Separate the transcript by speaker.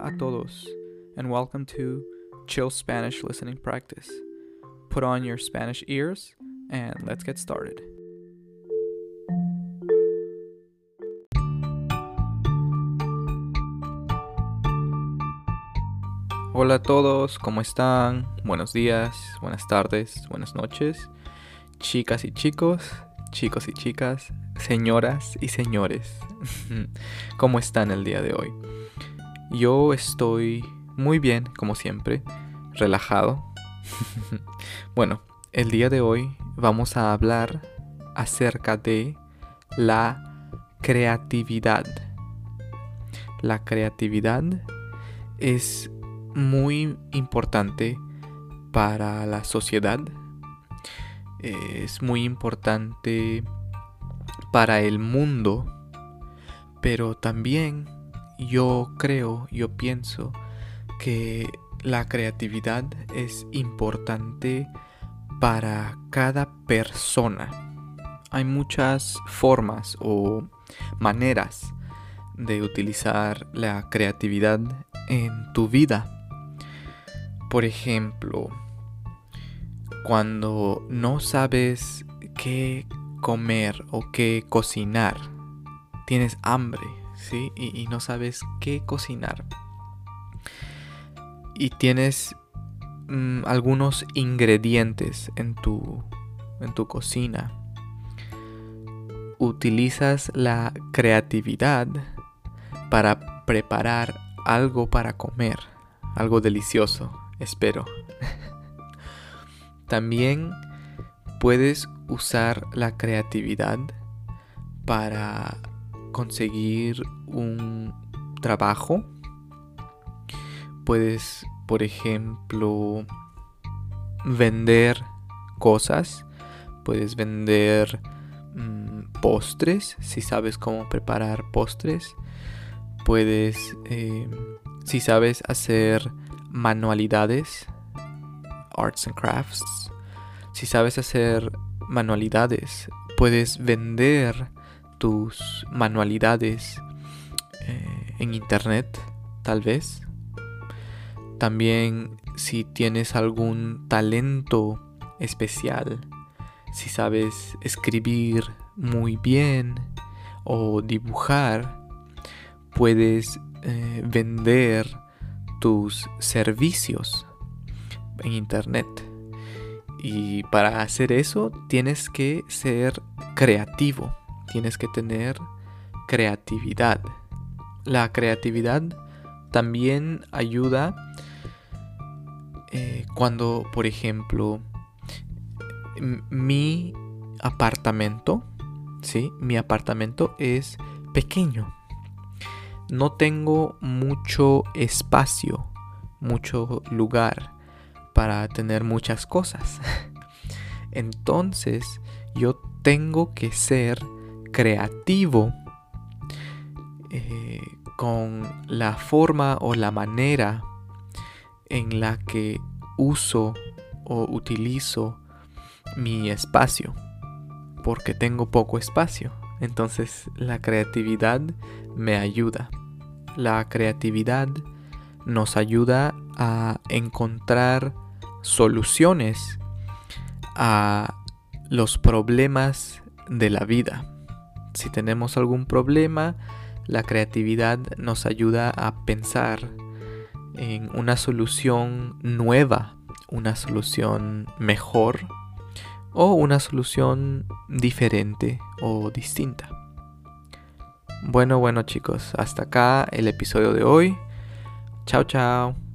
Speaker 1: Hola a todos, and welcome to Chill Spanish Listening Practice. Put on your Spanish ears, and let's get started. Hola a todos, ¿cómo están? Buenos días, buenas tardes, buenas noches, chicas y chicos, chicos y chicas, señoras y señores. ¿Cómo están el día de hoy? Yo estoy muy bien, como siempre, relajado. bueno, el día de hoy vamos a hablar acerca de la creatividad. La creatividad es muy importante para la sociedad. Es muy importante para el mundo. Pero también yo creo, yo pienso que la creatividad es importante para cada persona. Hay muchas formas o maneras de utilizar la creatividad en tu vida. Por ejemplo, cuando no sabes qué comer o qué cocinar, tienes hambre, ¿sí? Y, no sabes qué cocinar. Y tienes mm, algunos ingredientes en tu, en tu cocina. Utilizas la creatividad para preparar algo para comer, algo delicioso espero. También puedes usar la creatividad para conseguir un trabajo. Puedes, por ejemplo, vender cosas. Puedes vender mm, postres, si sabes cómo preparar postres. Puedes, eh, si sabes hacer manualidades, arts and crafts. Si sabes hacer manualidades, puedes vender tus manualidades eh, en internet, tal vez. También si tienes algún talento especial, si sabes escribir muy bien o dibujar, puedes eh, vender tus servicios en internet. Y para hacer eso tienes que ser creativo, tienes que tener creatividad. La creatividad también ayuda eh, cuando, por ejemplo, mi apartamento, ¿sí? Mi apartamento es pequeño no tengo mucho espacio, mucho lugar para tener muchas cosas. Entonces yo tengo que ser creativo eh, con la forma o la manera en la que uso o utilizo mi espacio. Porque tengo poco espacio. Entonces la creatividad me ayuda. La creatividad nos ayuda a encontrar soluciones a los problemas de la vida. Si tenemos algún problema, la creatividad nos ayuda a pensar en una solución nueva, una solución mejor o una solución diferente o distinta. Bueno, bueno chicos, hasta acá el episodio de hoy. Chao, chao.